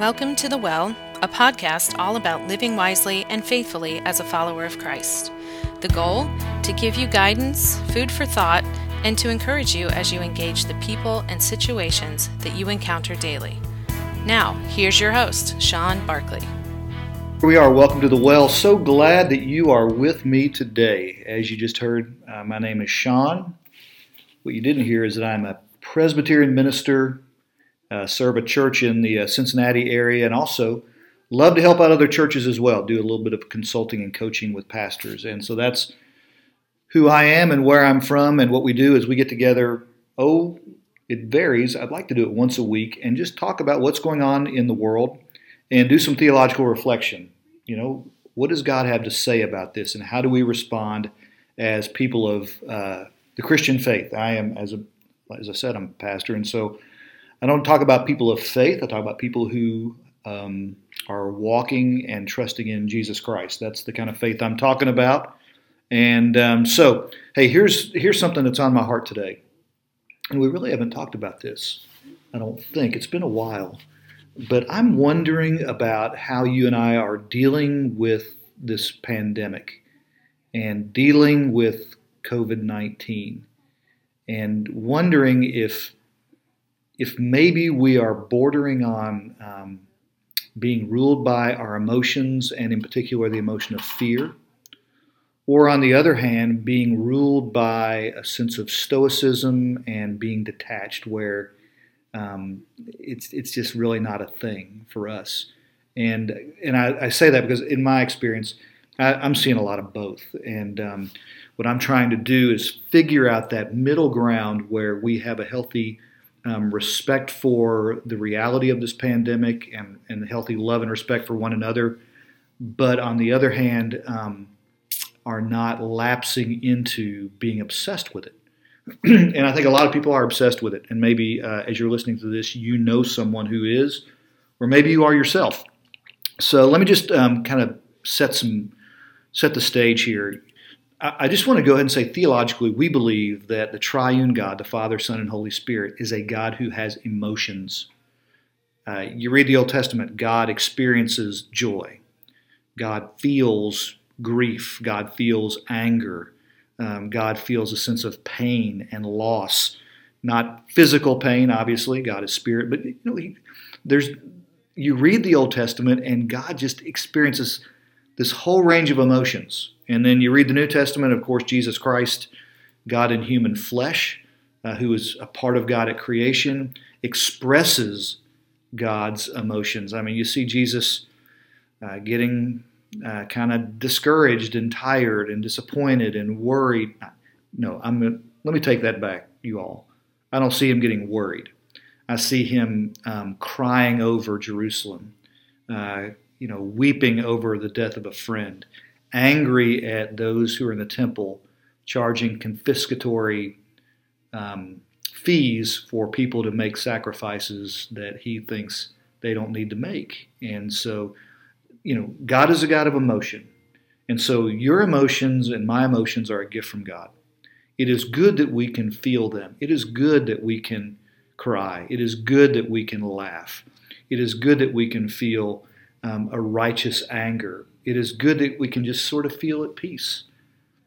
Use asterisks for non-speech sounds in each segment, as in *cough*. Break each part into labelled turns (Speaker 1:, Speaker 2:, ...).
Speaker 1: Welcome to The Well, a podcast all about living wisely and faithfully as a follower of Christ. The goal? To give you guidance, food for thought, and to encourage you as you engage the people and situations that you encounter daily. Now, here's your host, Shawn Barkley.
Speaker 2: Here we are. Welcome to the well. So glad that you are with me today. As you just heard, uh, my name is Shawn. What you didn't hear is that I'm a Presbyterian minister, uh, serve a church in the uh, Cincinnati area, and also love to help out other churches as well. Do a little bit of consulting and coaching with pastors. And so that's who I am and where I'm from. And what we do is we get together, oh, it varies. I'd like to do it once a week and just talk about what's going on in the world and do some theological reflection. You know, what does God have to say about this, and how do we respond as people of uh, the Christian faith? I am, as a, as I said, I'm a pastor, and so I don't talk about people of faith. I talk about people who um, are walking and trusting in Jesus Christ. That's the kind of faith I'm talking about. And um, so, hey, here's here's something that's on my heart today, and we really haven't talked about this. I don't think it's been a while. But I'm wondering about how you and I are dealing with this pandemic and dealing with COVID 19 and wondering if, if maybe we are bordering on um, being ruled by our emotions and, in particular, the emotion of fear. Or, on the other hand, being ruled by a sense of stoicism and being detached, where um, it's it's just really not a thing for us. And and I, I say that because in my experience, I, am seeing a lot of both. And um, what I'm trying to do is figure out that middle ground where we have a healthy um, respect for the reality of this pandemic and, and healthy love and respect for one another, but on the other hand, um, are not lapsing into being obsessed with it. *clears throat* and I think a lot of people are obsessed with it. And maybe uh, as you're listening to this, you know someone who is, or maybe you are yourself. So let me just um, kind of set some set the stage here. I, just want to go ahead and say theologically, we believe that the triune God, the Father, Son, and Holy Spirit, is a God who has emotions. Uh, you read the Old Testament, God experiences joy. God feels grief. God feels anger. Um, God feels a sense of pain and loss, not physical pain, obviously. God is spirit, but you know, he, there's you read the Old Testament and God just experiences this whole range of emotions. And then you read the New Testament, of course, Jesus Christ, God in human flesh, uh, who is a part of God at creation, expresses God's emotions. I mean, you see Jesus uh, getting uh, kind of discouraged and tired and disappointed and worried. No, I'm. Let me take that back, you all. I don't see him getting worried. I see him um, crying over Jerusalem, uh, you know, weeping over the death of a friend, angry at those who are in the temple, charging confiscatory um, fees for people to make sacrifices that he thinks they don't need to make. And so you know, God is a God of emotion. And so your emotions and my emotions are a gift from God. It is good that we can feel them. It is good that we can cry. It is good that we can laugh. It is good that we can feel um, a righteous anger. It is good that we can just sort of feel at peace.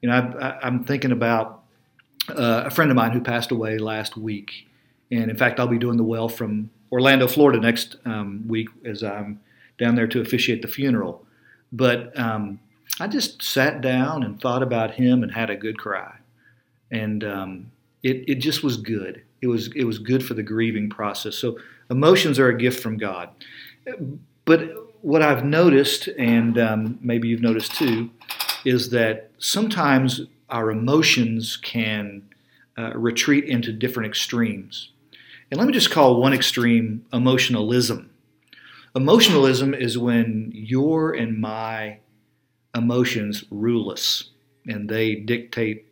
Speaker 2: You know, I, am thinking about uh, a friend of mine who passed away last week. And in fact, I'll be doing the well from Orlando, Florida next um, week as I'm down there to officiate the funeral. But um, I just sat down and thought about him and had a good cry, and um, it it just was good. It was it was good for the grieving process. So emotions are a gift from God. But what I've noticed, and um, maybe you've noticed too, is that sometimes our emotions can uh, retreat into different extremes. And let me just call one extreme emotionalism. Emotionalism is when your and my emotions rule us and they dictate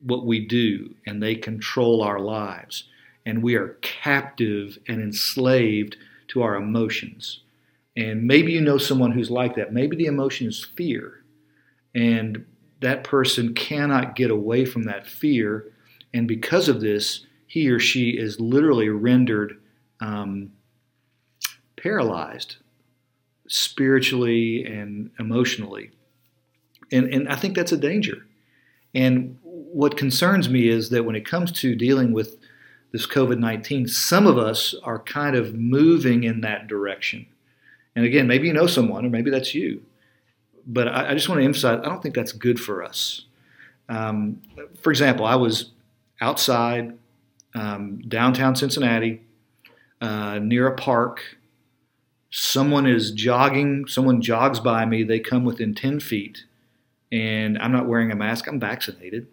Speaker 2: what we do and they control our lives. And we are captive and enslaved to our emotions. And maybe you know someone who's like that. Maybe the emotion is fear. And that person cannot get away from that fear. And because of this, he or she is literally rendered um, paralyzed spiritually and emotionally. And, and I think that's a danger. And what concerns me is that when it comes to dealing with this COVID 19, some of us are kind of moving in that direction. And again, maybe you know someone, or maybe that's you. But I, I just want to emphasize I don't think that's good for us. Um, for example, I was outside um, downtown Cincinnati uh, near a park. Someone is jogging, someone jogs by me, they come within 10 feet, and I'm not wearing a mask, I'm vaccinated.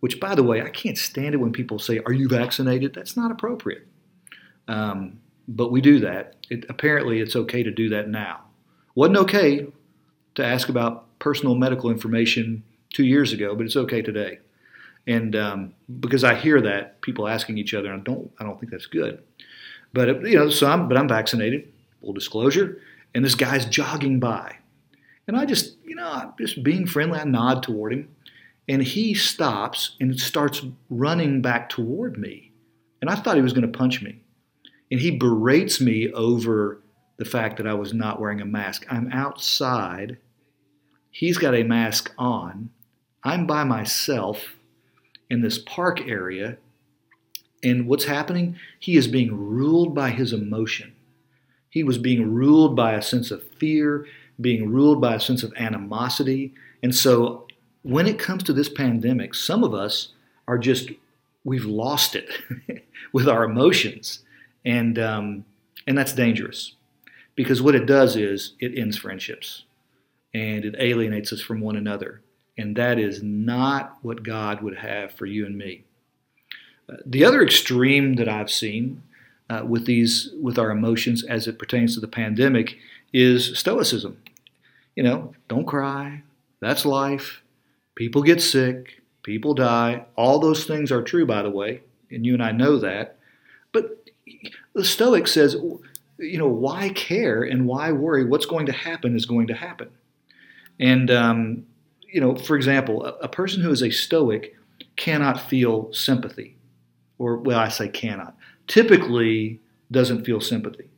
Speaker 2: Which, by the way, I can't stand it when people say, Are you vaccinated? That's not appropriate. Um, but we do that. It, apparently, it's okay to do that now. Wasn't okay to ask about personal medical information two years ago, but it's okay today. And um, because I hear that people asking each other, I don't, I don't think that's good. But you know, so I'm, but I'm vaccinated. Full disclosure. And this guy's jogging by, and I just, you know, I'm just being friendly. I nod toward him, and he stops and starts running back toward me. And I thought he was going to punch me. And he berates me over the fact that I was not wearing a mask. I'm outside. He's got a mask on. I'm by myself in this park area. And what's happening? He is being ruled by his emotion. He was being ruled by a sense of fear, being ruled by a sense of animosity. And so when it comes to this pandemic, some of us are just, we've lost it *laughs* with our emotions. And, um, and that's dangerous because what it does is it ends friendships and it alienates us from one another. And that is not what God would have for you and me. Uh, the other extreme that I've seen uh, with these, with our emotions as it pertains to the pandemic, is stoicism. You know, don't cry. That's life. People get sick, people die. All those things are true, by the way, and you and I know that. But the Stoic says, you know, why care and why worry? What's going to happen is going to happen. And, um, you know, for example, a, a person who is a Stoic cannot feel sympathy. Or, well, I say cannot. Typically doesn't feel sympathy.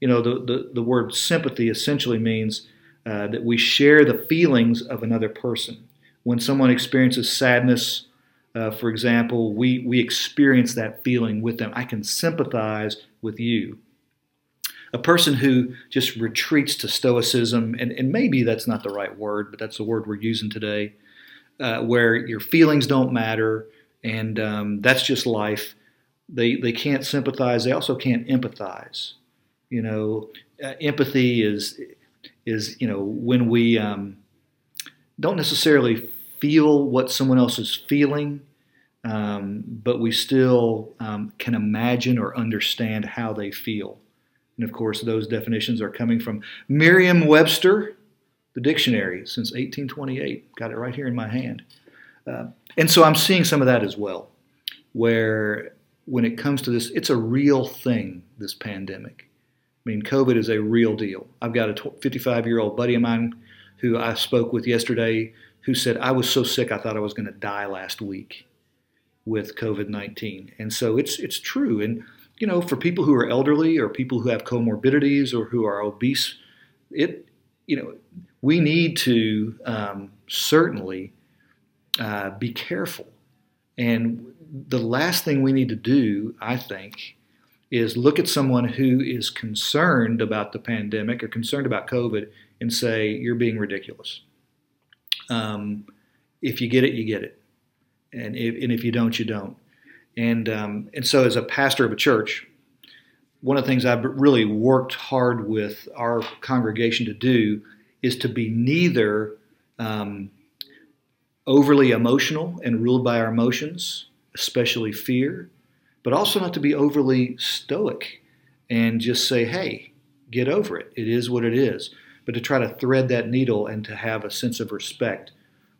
Speaker 2: You know, the, the, the word sympathy essentially means uh, that we share the feelings of another person when someone experiences sadness, uh, for example, we, we experience that feeling with them. I can sympathize with you. A person who just retreats to stoicism, and, and maybe that's not the right word, but that's the word we're using today, uh, where your feelings don't matter and um, that's just life. They, they can't sympathize, they also can't empathize. You know, uh, empathy is, is, you know, when we um, don't necessarily feel what someone else is feeling, um, but we still um, can imagine or understand how they feel. And of course, those definitions are coming from Merriam Webster, the dictionary, since 1828. Got it right here in my hand. Uh, and so I'm seeing some of that as well, where when it comes to this, it's a real thing, this pandemic. I mean, COVID is a real deal. I've got a 55 year old buddy of mine who I spoke with yesterday who said, I was so sick I thought I was going to die last week with COVID 19. And so it's, it's true. And, you know, for people who are elderly or people who have comorbidities or who are obese, it, you know, we need to um, certainly uh, be careful. And the last thing we need to do, I think, is look at someone who is concerned about the pandemic or concerned about COVID and say, you're being ridiculous. Um, if you get it, you get it, and if, and if you don't, you don't. And um, and so, as a pastor of a church, one of the things I've really worked hard with our congregation to do is to be neither um, overly emotional and ruled by our emotions, especially fear, but also not to be overly stoic and just say, hey, get over it. It is what it is but to try to thread that needle and to have a sense of respect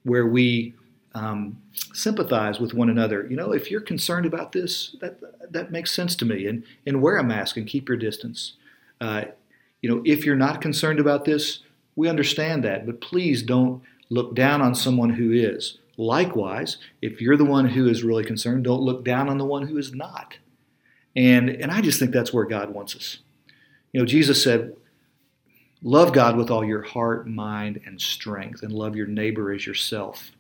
Speaker 2: where we um, sympathize with one another. You know, if you're concerned about this, that that makes sense to me. And and wear a mask and keep your distance. Uh, you know, if you're not concerned about this, we understand that, but please don't look down on someone who is. Likewise, if you're the one who is really concerned, don't look down on the one who is not. And and I just think that's where God wants us. You know, Jesus said, Love God with all your heart, mind, and strength, and love your neighbor as yourself.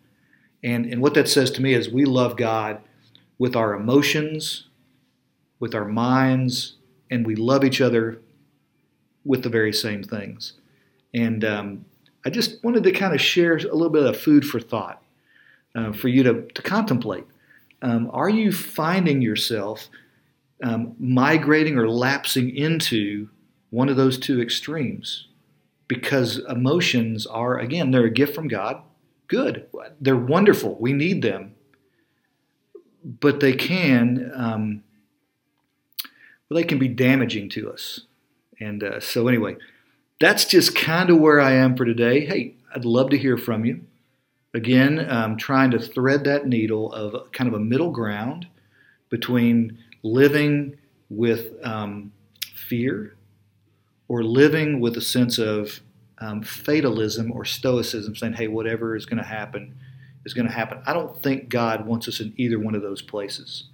Speaker 2: And, and what that says to me is we love God with our emotions, with our minds, and we love each other with the very same things. And um, I just wanted to kind of share a little bit of food for thought uh, for you to, to contemplate. Um, are you finding yourself um, migrating or lapsing into one of those two extremes? Because emotions are, again, they're a gift from God. Good. They're wonderful. We need them. But they can, um, well, they can be damaging to us. And uh, so, anyway, that's just kind of where I am for today. Hey, I'd love to hear from you. Again, trying to thread that needle of kind of a middle ground between living with um, fear or living with a sense of um, fatalism or stoicism, saying, hey, whatever is going to happen is going to happen. I don't think God wants us in either one of those places.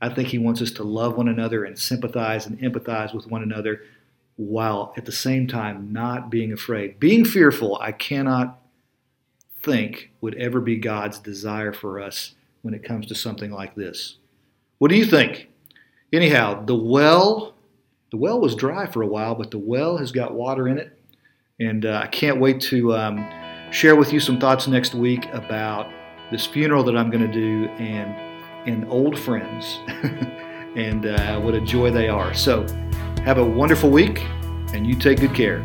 Speaker 2: I think He wants us to love one another and sympathize and empathize with one another while at the same time not being afraid. Being fearful, I cannot think would ever be God's desire for us when it comes to something like this. What do you think? Anyhow, the well, the well was dry for a while, but the well has got water in it, and uh, I can't wait to um, share with you some thoughts next week about this funeral that I'm going to do and and old friends, *laughs* and uh, what a joy they are. So, have a wonderful week, and you take good care.